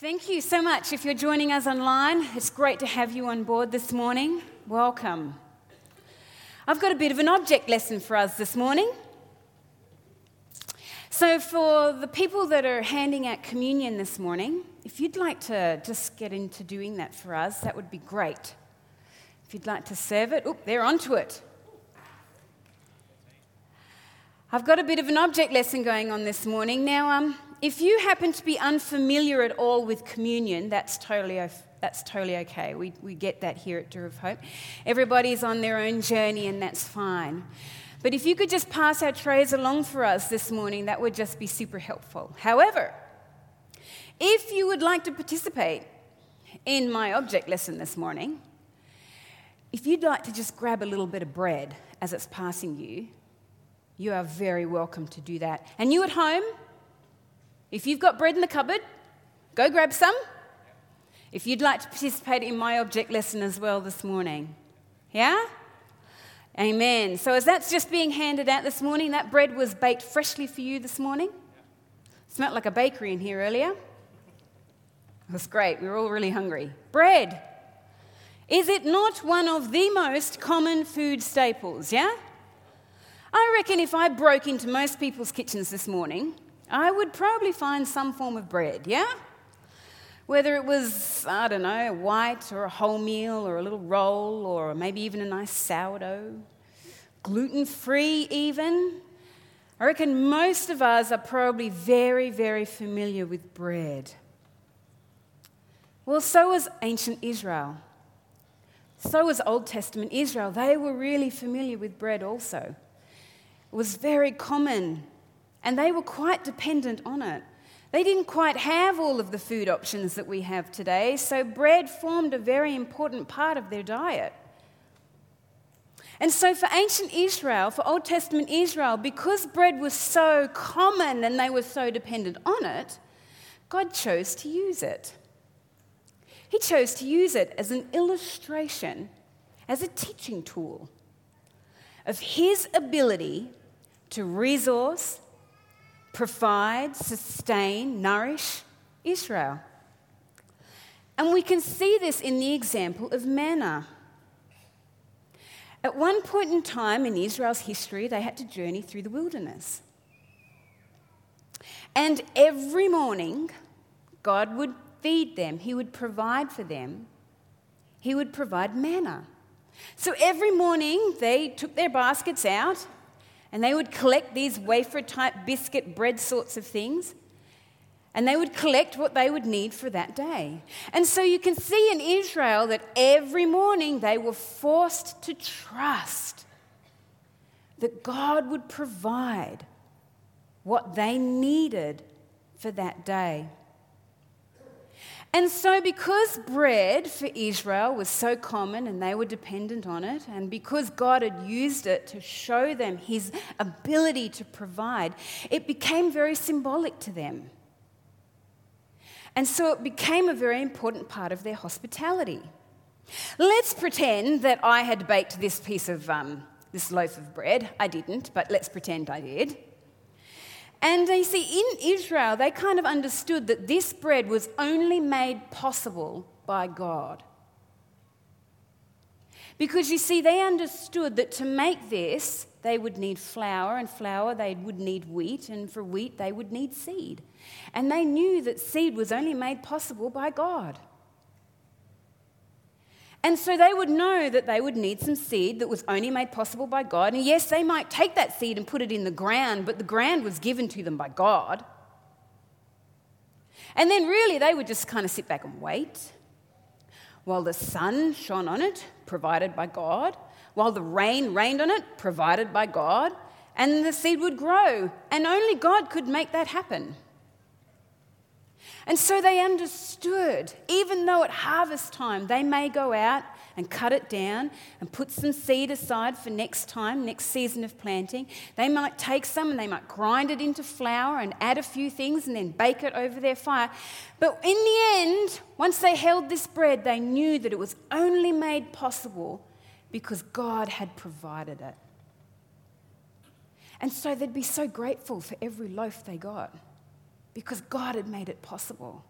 Thank you so much. If you're joining us online, it's great to have you on board this morning. Welcome. I've got a bit of an object lesson for us this morning. So, for the people that are handing out communion this morning, if you'd like to just get into doing that for us, that would be great. If you'd like to serve it, oop, they're onto it. I've got a bit of an object lesson going on this morning. Now, um, if you happen to be unfamiliar at all with communion, that's totally, that's totally okay. We, we get that here at Door of Hope. Everybody's on their own journey, and that's fine. But if you could just pass our trays along for us this morning, that would just be super helpful. However, if you would like to participate in my object lesson this morning, if you'd like to just grab a little bit of bread as it's passing you, you are very welcome to do that. And you at home, if you've got bread in the cupboard, go grab some. If you'd like to participate in my object lesson as well this morning. Yeah? Amen. So, as that's just being handed out this morning, that bread was baked freshly for you this morning. Smelled like a bakery in here earlier. It was great. We were all really hungry. Bread. Is it not one of the most common food staples? Yeah? I reckon if I broke into most people's kitchens this morning, I would probably find some form of bread, yeah? Whether it was, I don't know, a white or a wholemeal or a little roll or maybe even a nice sourdough, gluten free even. I reckon most of us are probably very, very familiar with bread. Well, so was ancient Israel. So was Old Testament Israel. They were really familiar with bread also. It was very common and they were quite dependent on it. They didn't quite have all of the food options that we have today, so bread formed a very important part of their diet. And so, for ancient Israel, for Old Testament Israel, because bread was so common and they were so dependent on it, God chose to use it. He chose to use it as an illustration, as a teaching tool of His ability to resource provide, sustain, nourish Israel. And we can see this in the example of manna. At one point in time in Israel's history, they had to journey through the wilderness. And every morning, God would feed them, He would provide for them, He would provide manna. So every morning, they took their baskets out and they would collect these wafer type biscuit bread sorts of things. And they would collect what they would need for that day. And so you can see in Israel that every morning they were forced to trust that God would provide what they needed for that day. And so, because bread for Israel was so common and they were dependent on it, and because God had used it to show them his ability to provide, it became very symbolic to them. And so, it became a very important part of their hospitality. Let's pretend that I had baked this piece of um, this loaf of bread. I didn't, but let's pretend I did. And you see, in Israel, they kind of understood that this bread was only made possible by God. Because you see, they understood that to make this, they would need flour, and flour, they would need wheat, and for wheat, they would need seed. And they knew that seed was only made possible by God. And so they would know that they would need some seed that was only made possible by God. And yes, they might take that seed and put it in the ground, but the ground was given to them by God. And then really they would just kind of sit back and wait while the sun shone on it, provided by God, while the rain rained on it, provided by God, and the seed would grow. And only God could make that happen. And so they understood, even though at harvest time they may go out and cut it down and put some seed aside for next time, next season of planting. They might take some and they might grind it into flour and add a few things and then bake it over their fire. But in the end, once they held this bread, they knew that it was only made possible because God had provided it. And so they'd be so grateful for every loaf they got because God had made it possible.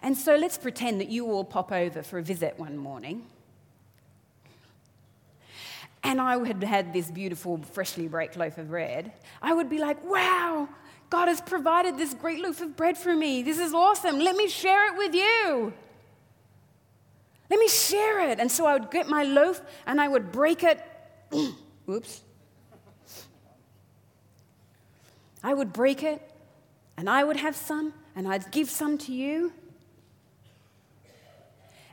And so let's pretend that you all pop over for a visit one morning. And I had had this beautiful, freshly baked loaf of bread. I would be like, wow, God has provided this great loaf of bread for me. This is awesome. Let me share it with you. Let me share it. And so I would get my loaf and I would break it. Oops. I would break it and I would have some and I'd give some to you.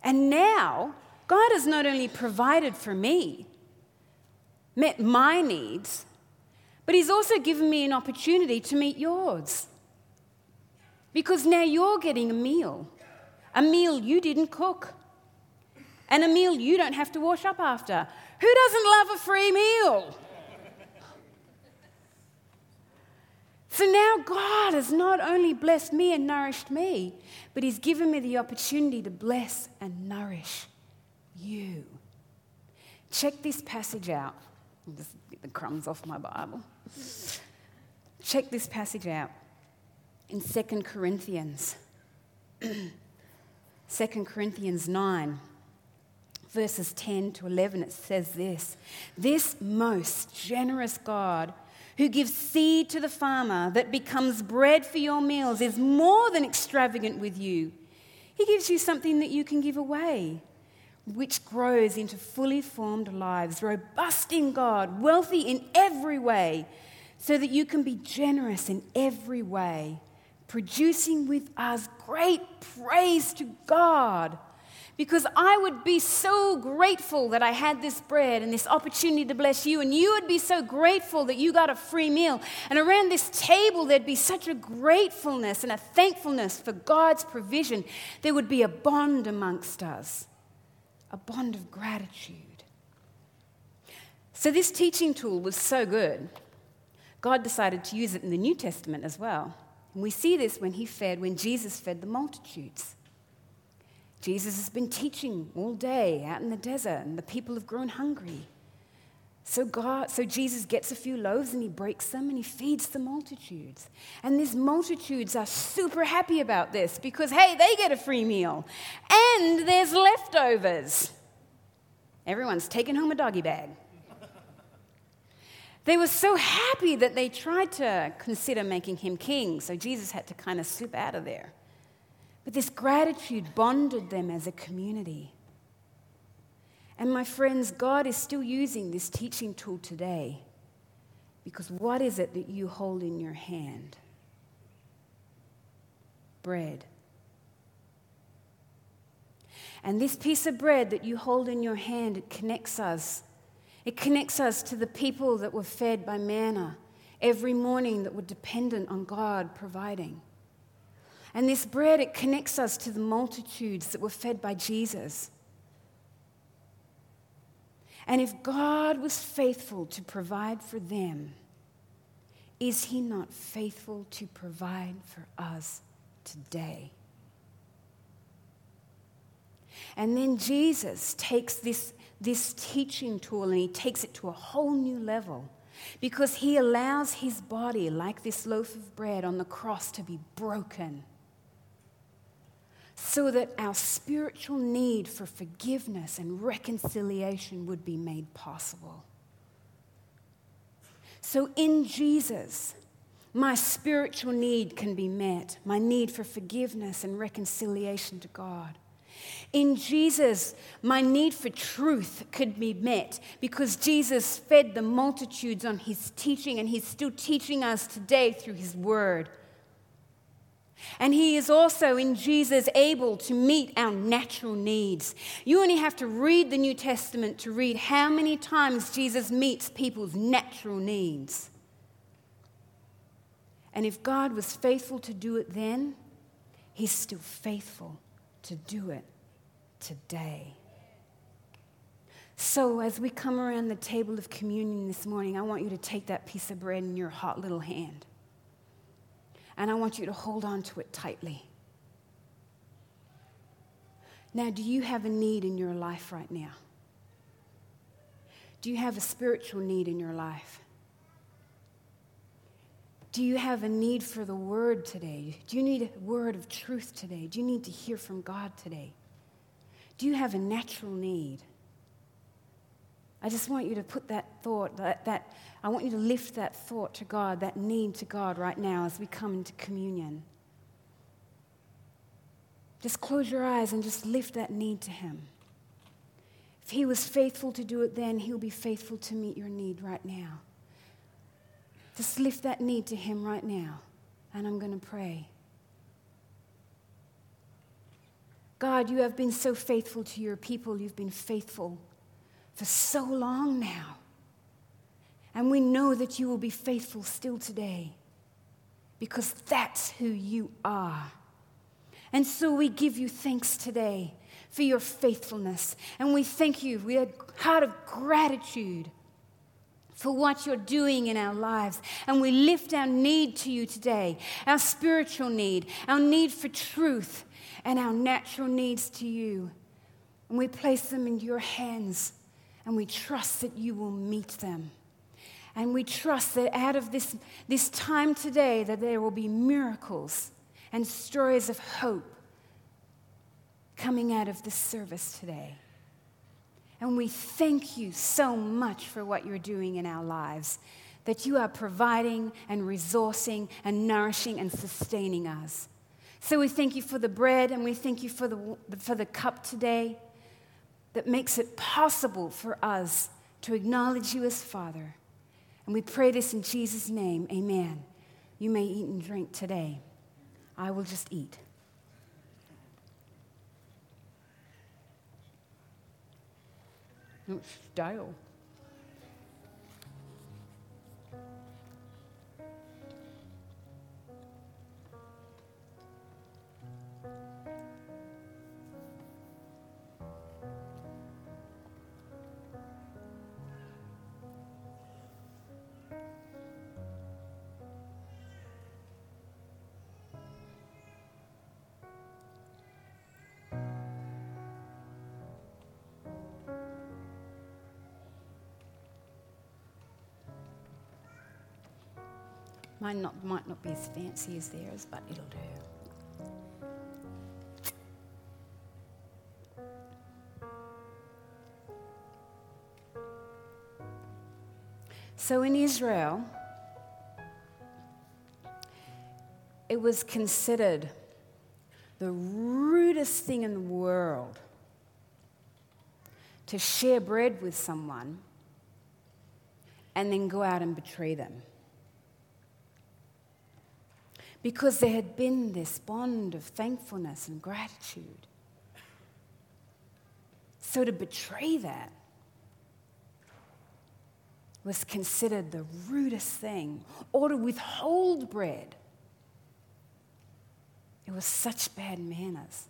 And now, God has not only provided for me, met my needs, but He's also given me an opportunity to meet yours. Because now you're getting a meal, a meal you didn't cook, and a meal you don't have to wash up after. Who doesn't love a free meal? So now God has not only blessed me and nourished me, but He's given me the opportunity to bless and nourish you. Check this passage out. I'll just get the crumbs off my Bible. Check this passage out in 2 Corinthians. 2 Corinthians 9, verses 10 to 11, it says this This most generous God, who gives seed to the farmer that becomes bread for your meals, is more than extravagant with you. He gives you something that you can give away which grows into fully formed lives, robust in God, wealthy in every way, so that you can be generous in every way, producing with us great praise to God. Because I would be so grateful that I had this bread and this opportunity to bless you, and you would be so grateful that you got a free meal. And around this table, there'd be such a gratefulness and a thankfulness for God's provision. There would be a bond amongst us a bond of gratitude. So, this teaching tool was so good, God decided to use it in the New Testament as well. And we see this when he fed, when Jesus fed the multitudes. Jesus has been teaching all day out in the desert, and the people have grown hungry. So God, so Jesus gets a few loaves and he breaks them and he feeds the multitudes. And these multitudes are super happy about this because hey, they get a free meal. And there's leftovers. Everyone's taking home a doggy bag. They were so happy that they tried to consider making him king, so Jesus had to kind of slip out of there. But this gratitude bonded them as a community. And my friends, God is still using this teaching tool today because what is it that you hold in your hand? Bread. And this piece of bread that you hold in your hand, it connects us. It connects us to the people that were fed by manna every morning that were dependent on God providing. And this bread, it connects us to the multitudes that were fed by Jesus. And if God was faithful to provide for them, is he not faithful to provide for us today? And then Jesus takes this, this teaching tool and he takes it to a whole new level because he allows his body, like this loaf of bread on the cross, to be broken so that our spiritual need for forgiveness and reconciliation would be made possible. So, in Jesus, my spiritual need can be met, my need for forgiveness and reconciliation to God. In Jesus, my need for truth could be met because Jesus fed the multitudes on his teaching, and he's still teaching us today through his word. And He is also in Jesus able to meet our natural needs. You only have to read the New Testament to read how many times Jesus meets people's natural needs. And if God was faithful to do it then, He's still faithful to do it today. So, as we come around the table of communion this morning, I want you to take that piece of bread in your hot little hand and I want you to hold on to it tightly. Now, do you have a need in your life right now? Do you have a spiritual need in your life? Do you have a need for the word today? Do you need a word of truth today? Do you need to hear from God today? Do you have a natural need? I just want you to put that thought, that, that, I want you to lift that thought to God, that need to God right now as we come into communion. Just close your eyes and just lift that need to Him. If He was faithful to do it then, He'll be faithful to meet your need right now. Just lift that need to Him right now, and I'm going to pray. God, you have been so faithful to your people. You've been faithful for so long now. And we know that you will be faithful still today because that's who you are. And so we give you thanks today for your faithfulness. And we thank you with a heart of gratitude for what you're doing in our lives. And we lift our need to you today our spiritual need, our need for truth, and our natural needs to you. And we place them in your hands. And we trust that you will meet them. And we trust that out of this, this time today that there will be miracles and stories of hope coming out of this service today. And we thank you so much for what you're doing in our lives, that you are providing and resourcing and nourishing and sustaining us. So we thank you for the bread and we thank you for the, for the cup today that makes it possible for us to acknowledge you as Father. And we pray this in Jesus' name. Amen. You may eat and drink today. I will just eat. It's stale. Mine not, might not be as fancy as theirs, but it'll do. So in Israel, it was considered the rudest thing in the world to share bread with someone and then go out and betray them because there had been this bond of thankfulness and gratitude. So to betray that was considered the rudest thing, or to withhold bread. It was such bad manners.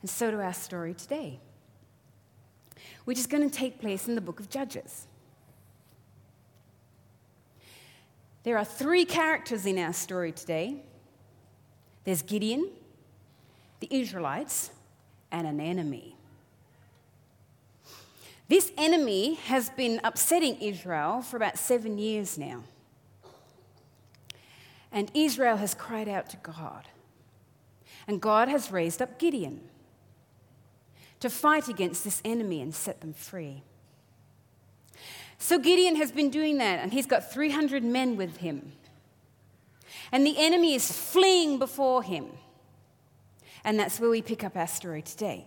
And so to our story today, which is going to take place in the book of Judges. There are three characters in our story today there's Gideon, the Israelites, and an enemy. This enemy has been upsetting Israel for about seven years now. And Israel has cried out to God. And God has raised up Gideon to fight against this enemy and set them free. So Gideon has been doing that, and he's got 300 men with him. And the enemy is fleeing before him. And that's where we pick up our story today.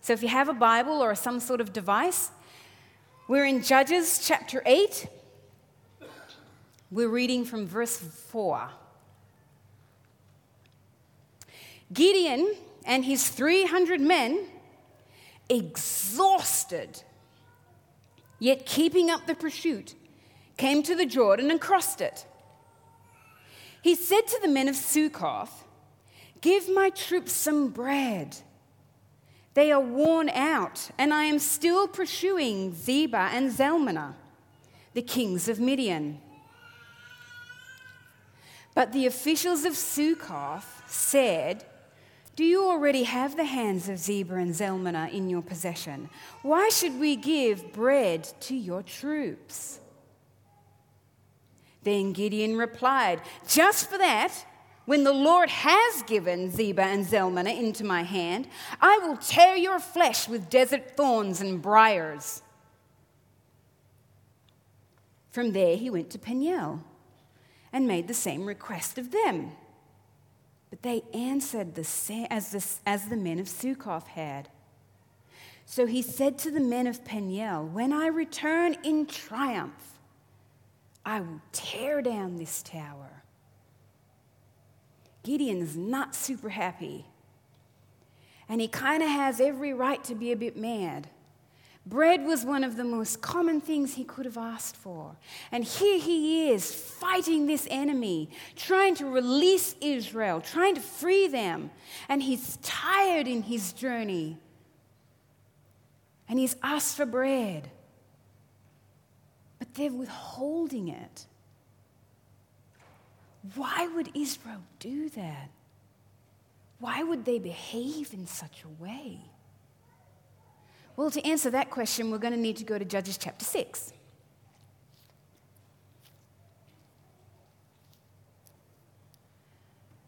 So if you have a Bible or some sort of device, we're in Judges chapter 8. We're reading from verse 4. Gideon and his 300 men, exhausted yet keeping up the pursuit, came to the Jordan and crossed it. He said to the men of Succoth, Give my troops some bread. They are worn out, and I am still pursuing Zebah and Zalmunna, the kings of Midian. But the officials of Succoth said, do you already have the hands of Zebah and Zalmunna in your possession? Why should we give bread to your troops? Then Gideon replied, Just for that, when the Lord has given Zebah and Zalmunna into my hand, I will tear your flesh with desert thorns and briars. From there he went to Peniel and made the same request of them. But they answered the same as the, as the men of Succoth had. So he said to the men of Peniel, When I return in triumph, I will tear down this tower. Gideon's not super happy. And he kind of has every right to be a bit mad. Bread was one of the most common things he could have asked for. And here he is fighting this enemy, trying to release Israel, trying to free them. And he's tired in his journey. And he's asked for bread. But they're withholding it. Why would Israel do that? Why would they behave in such a way? Well, to answer that question, we're going to need to go to Judges chapter 6.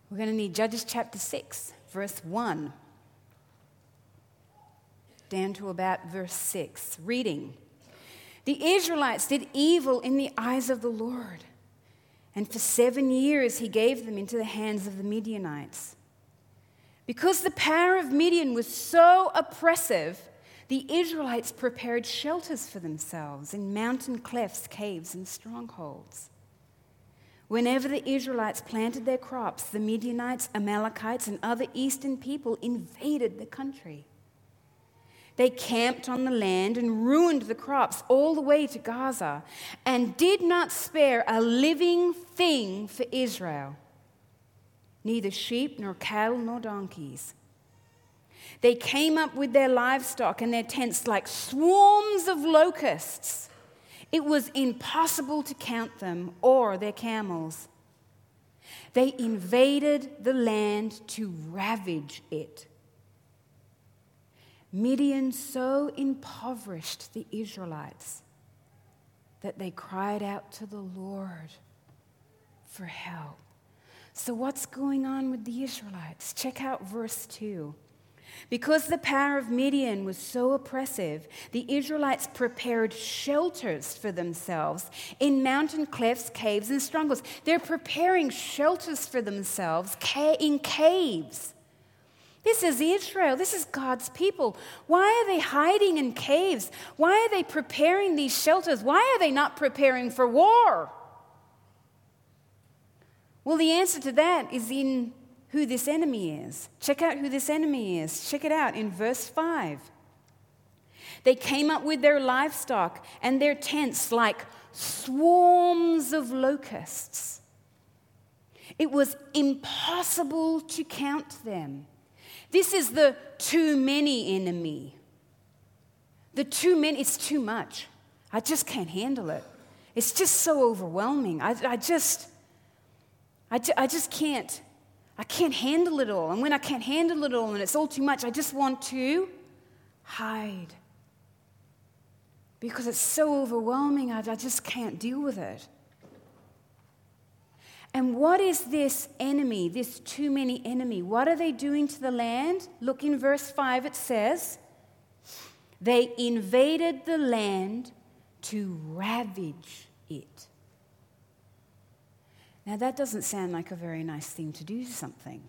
We're going to need Judges chapter 6, verse 1, down to about verse 6. Reading The Israelites did evil in the eyes of the Lord, and for seven years he gave them into the hands of the Midianites. Because the power of Midian was so oppressive, the Israelites prepared shelters for themselves in mountain clefts, caves, and strongholds. Whenever the Israelites planted their crops, the Midianites, Amalekites, and other eastern people invaded the country. They camped on the land and ruined the crops all the way to Gaza and did not spare a living thing for Israel neither sheep nor cattle nor donkeys. They came up with their livestock and their tents like swarms of locusts. It was impossible to count them or their camels. They invaded the land to ravage it. Midian so impoverished the Israelites that they cried out to the Lord for help. So, what's going on with the Israelites? Check out verse 2. Because the power of Midian was so oppressive, the Israelites prepared shelters for themselves in mountain clefts, caves, and strongholds. They're preparing shelters for themselves in caves. This is Israel. This is God's people. Why are they hiding in caves? Why are they preparing these shelters? Why are they not preparing for war? Well, the answer to that is in who this enemy is. Check out who this enemy is. Check it out in verse 5. They came up with their livestock and their tents like swarms of locusts. It was impossible to count them. This is the too many enemy. The too many, it's too much. I just can't handle it. It's just so overwhelming. I, I just, I, I just can't. I can't handle it all. And when I can't handle it all and it's all too much, I just want to hide. Because it's so overwhelming, I, I just can't deal with it. And what is this enemy, this too many enemy? What are they doing to the land? Look in verse 5, it says, They invaded the land to ravage it. Now, that doesn't sound like a very nice thing to do something,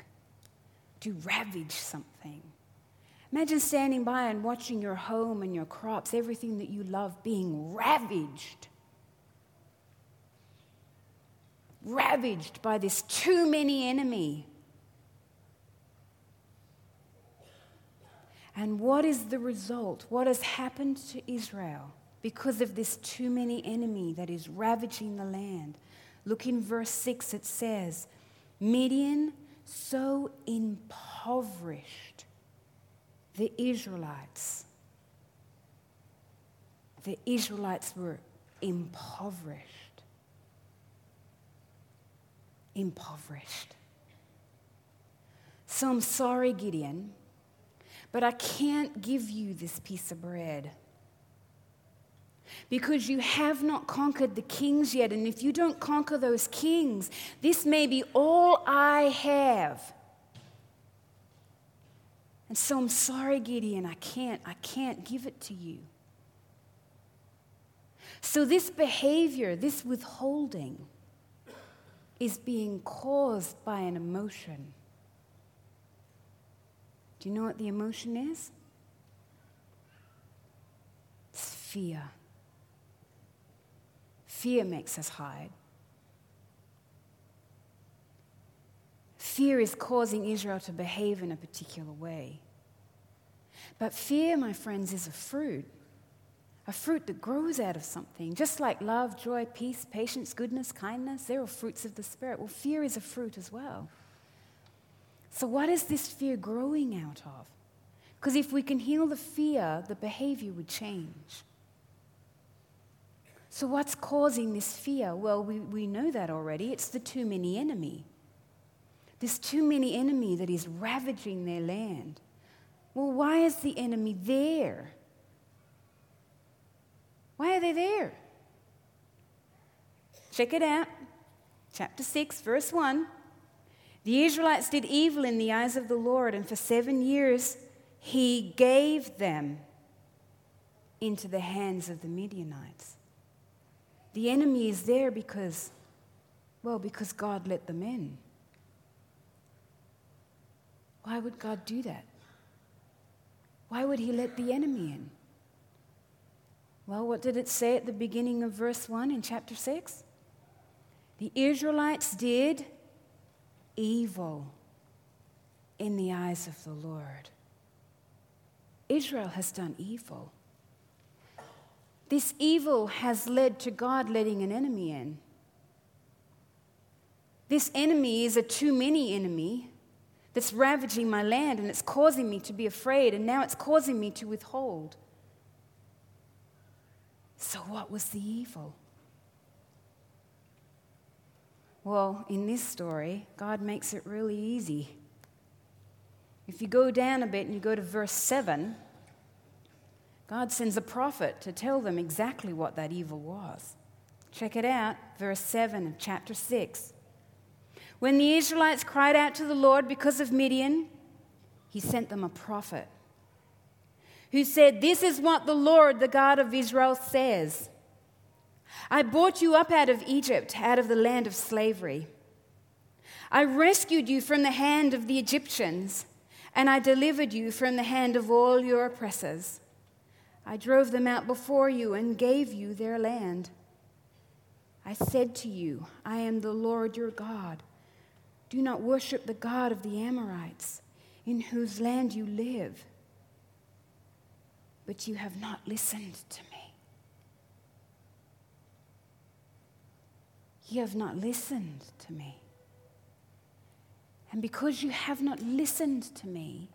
to ravage something. Imagine standing by and watching your home and your crops, everything that you love, being ravaged. Ravaged by this too many enemy. And what is the result? What has happened to Israel because of this too many enemy that is ravaging the land? Look in verse 6, it says, Midian so impoverished the Israelites. The Israelites were impoverished. Impoverished. So I'm sorry, Gideon, but I can't give you this piece of bread. Because you have not conquered the kings yet. And if you don't conquer those kings, this may be all I have. And so I'm sorry, Gideon, I can't, I can't give it to you. So this behavior, this withholding, is being caused by an emotion. Do you know what the emotion is? It's fear. Fear makes us hide. Fear is causing Israel to behave in a particular way. But fear, my friends, is a fruit. A fruit that grows out of something. Just like love, joy, peace, patience, goodness, kindness, they're all fruits of the Spirit. Well, fear is a fruit as well. So, what is this fear growing out of? Because if we can heal the fear, the behavior would change. So, what's causing this fear? Well, we, we know that already. It's the too many enemy. This too many enemy that is ravaging their land. Well, why is the enemy there? Why are they there? Check it out. Chapter 6, verse 1. The Israelites did evil in the eyes of the Lord, and for seven years he gave them into the hands of the Midianites. The enemy is there because, well, because God let them in. Why would God do that? Why would He let the enemy in? Well, what did it say at the beginning of verse 1 in chapter 6? The Israelites did evil in the eyes of the Lord. Israel has done evil. This evil has led to God letting an enemy in. This enemy is a too many enemy that's ravaging my land and it's causing me to be afraid, and now it's causing me to withhold. So, what was the evil? Well, in this story, God makes it really easy. If you go down a bit and you go to verse 7, God sends a prophet to tell them exactly what that evil was. Check it out, verse 7 of chapter 6. When the Israelites cried out to the Lord because of Midian, he sent them a prophet who said, This is what the Lord, the God of Israel, says I brought you up out of Egypt, out of the land of slavery. I rescued you from the hand of the Egyptians, and I delivered you from the hand of all your oppressors. I drove them out before you and gave you their land. I said to you, I am the Lord your God. Do not worship the God of the Amorites, in whose land you live. But you have not listened to me. You have not listened to me. And because you have not listened to me,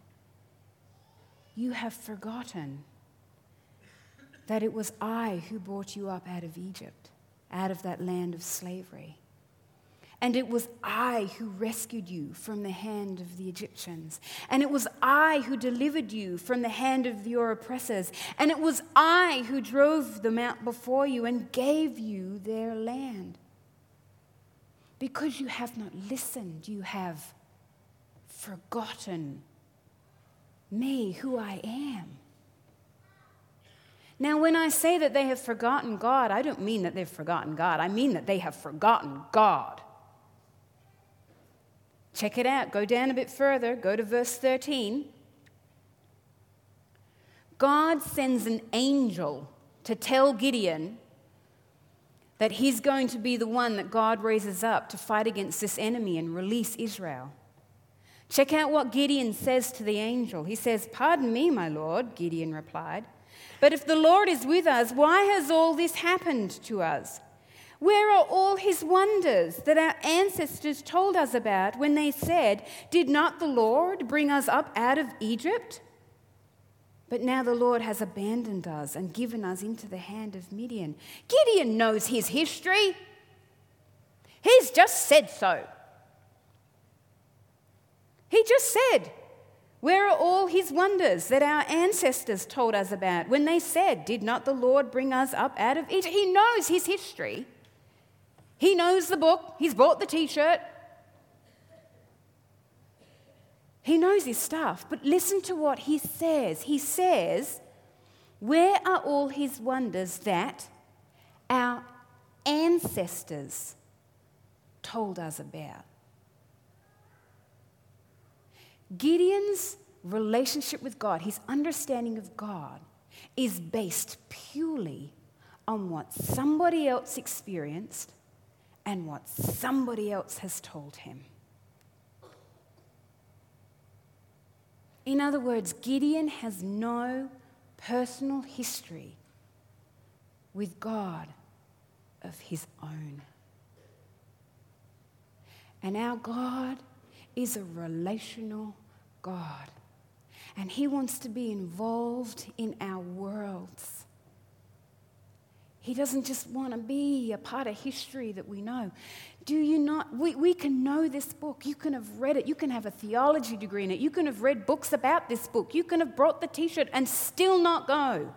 you have forgotten that it was I who brought you up out of Egypt, out of that land of slavery. And it was I who rescued you from the hand of the Egyptians. And it was I who delivered you from the hand of your oppressors. And it was I who drove them out before you and gave you their land. Because you have not listened, you have forgotten me, who I am. Now, when I say that they have forgotten God, I don't mean that they've forgotten God. I mean that they have forgotten God. Check it out. Go down a bit further. Go to verse 13. God sends an angel to tell Gideon that he's going to be the one that God raises up to fight against this enemy and release Israel. Check out what Gideon says to the angel. He says, Pardon me, my Lord, Gideon replied. But if the Lord is with us, why has all this happened to us? Where are all his wonders that our ancestors told us about when they said, Did not the Lord bring us up out of Egypt? But now the Lord has abandoned us and given us into the hand of Midian. Gideon knows his history. He's just said so. He just said, Where are all his wonders that our ancestors told us about when they said, Did not the Lord bring us up out of Egypt? He knows his history. He knows the book. He's bought the t shirt. He knows his stuff. But listen to what he says. He says, Where are all his wonders that our ancestors told us about? Gideon's relationship with God, his understanding of God, is based purely on what somebody else experienced and what somebody else has told him. In other words, Gideon has no personal history with God of his own. And our God is a relational God. And He wants to be involved in our worlds. He doesn't just want to be a part of history that we know. Do you not? We, we can know this book. You can have read it. You can have a theology degree in it. You can have read books about this book. You can have brought the t shirt and still not go.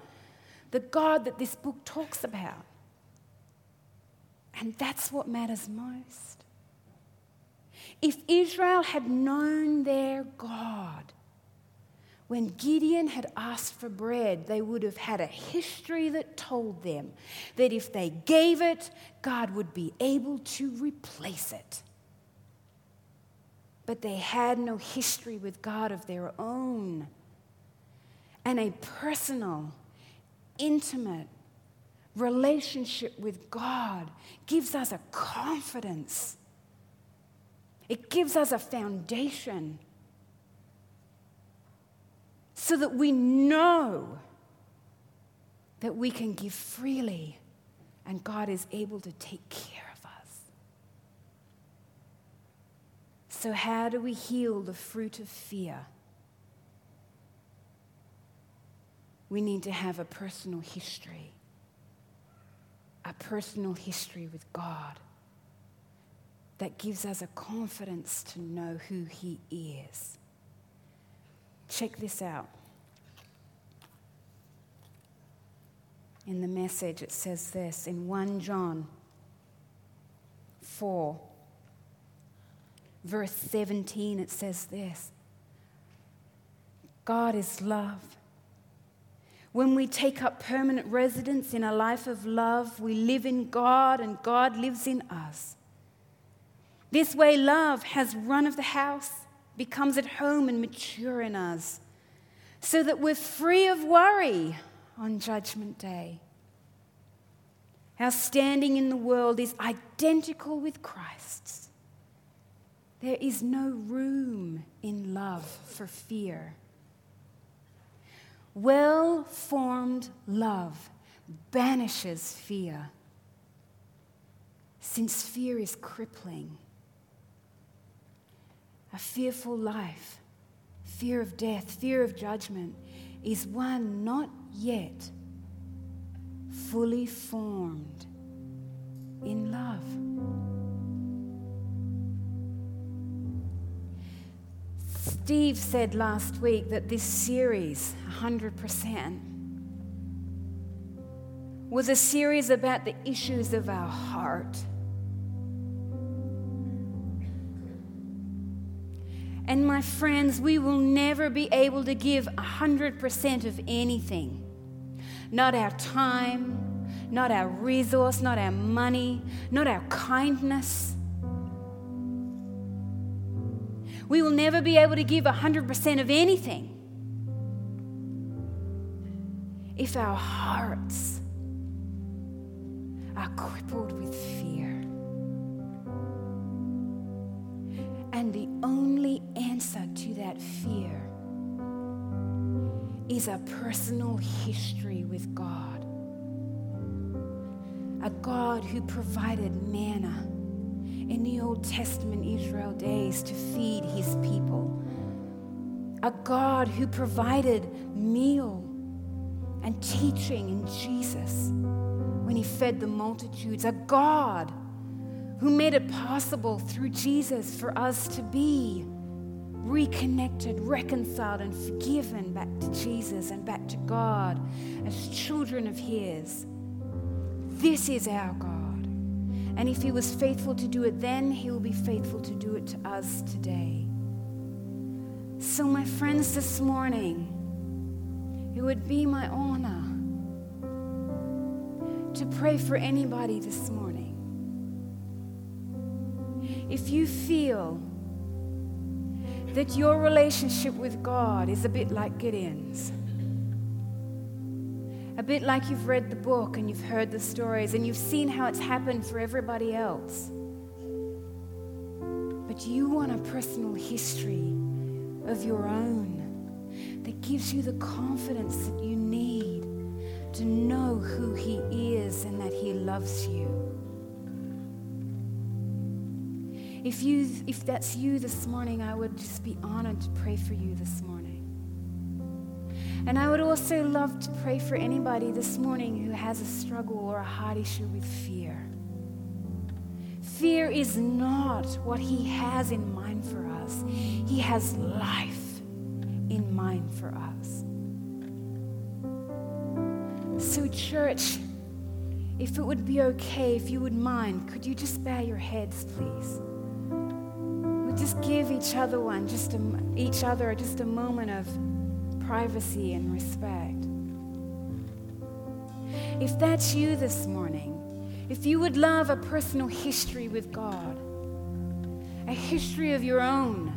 The God that this book talks about. And that's what matters most. If Israel had known their God, when Gideon had asked for bread, they would have had a history that told them that if they gave it, God would be able to replace it. But they had no history with God of their own. And a personal, intimate relationship with God gives us a confidence it gives us a foundation so that we know that we can give freely and God is able to take care of us. So, how do we heal the fruit of fear? We need to have a personal history, a personal history with God that gives us a confidence to know who He is. Check this out. In the message, it says this in 1 John 4, verse 17, it says this God is love. When we take up permanent residence in a life of love, we live in God and God lives in us. This way, love has run of the house, becomes at home and mature in us, so that we're free of worry on Judgment Day. Our standing in the world is identical with Christ's. There is no room in love for fear. Well formed love banishes fear, since fear is crippling a fearful life, fear of death, fear of judgment, is one not yet fully formed in love. Steve said last week that this series, 100%, was a series about the issues of our heart. And my friends, we will never be able to give 100% of anything. Not our time, not our resource, not our money, not our kindness. We will never be able to give 100% of anything if our hearts are crippled with fear. And the only answer to that fear is a personal history with God. A God who provided manna in the Old Testament Israel days to feed his people. A God who provided meal and teaching in Jesus when he fed the multitudes. A God who made it possible through Jesus for us to be reconnected, reconciled, and forgiven back to Jesus and back to God as children of His. This is our God. And if He was faithful to do it then, He will be faithful to do it to us today. So, my friends, this morning, it would be my honor to pray for anybody this morning. If you feel that your relationship with God is a bit like Gideon's, a bit like you've read the book and you've heard the stories and you've seen how it's happened for everybody else. But you want a personal history of your own that gives you the confidence that you need to know who He is and that He loves you. If, you, if that's you this morning, I would just be honored to pray for you this morning. And I would also love to pray for anybody this morning who has a struggle or a heart issue with fear. Fear is not what He has in mind for us, He has life in mind for us. So, church, if it would be okay, if you would mind, could you just bow your heads, please? Just give each other one, just a, each other just a moment of privacy and respect. If that's you this morning, if you would love a personal history with God, a history of your own,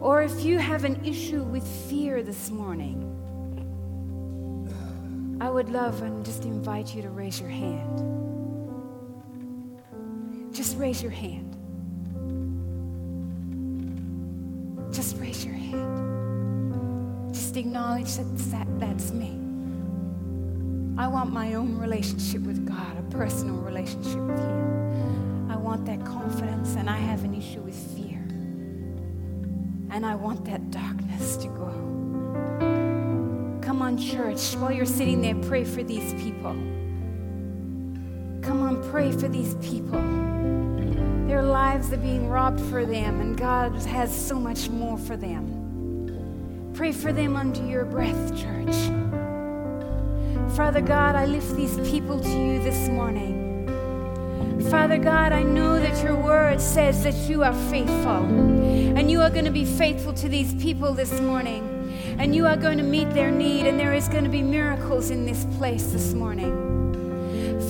or if you have an issue with fear this morning, I would love and just invite you to raise your hand. Just raise your hand. Just raise your hand. Just acknowledge that, that that's me. I want my own relationship with God, a personal relationship with Him. I want that confidence, and I have an issue with fear. And I want that darkness to go. Come on, church, while you're sitting there, pray for these people. Come on, pray for these people. Their lives are being robbed for them, and God has so much more for them. Pray for them under your breath, church. Father God, I lift these people to you this morning. Father God, I know that your word says that you are faithful, and you are going to be faithful to these people this morning, and you are going to meet their need, and there is going to be miracles in this place this morning.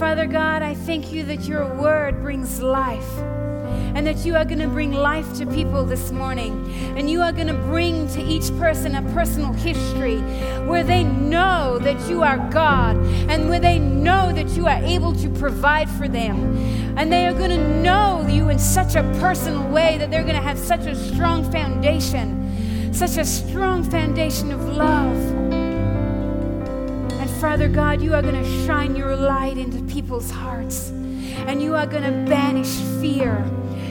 Father God, I thank you that your word brings life and that you are going to bring life to people this morning. And you are going to bring to each person a personal history where they know that you are God and where they know that you are able to provide for them. And they are going to know you in such a personal way that they're going to have such a strong foundation, such a strong foundation of love. And Father God, you are going to shine your light into people's hearts and you are going to banish fear.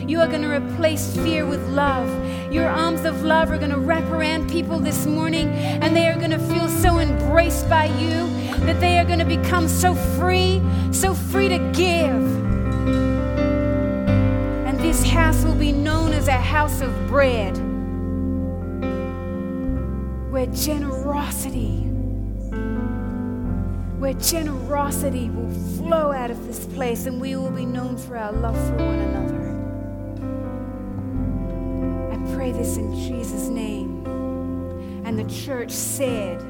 You are going to replace fear with love. Your arms of love are going to wrap around people this morning, and they are going to feel so embraced by you that they are going to become so free, so free to give. And this house will be known as a house of bread, where generosity where generosity will flow out of this place and we will be known for our love for one another pray this in Jesus' name. And the church said,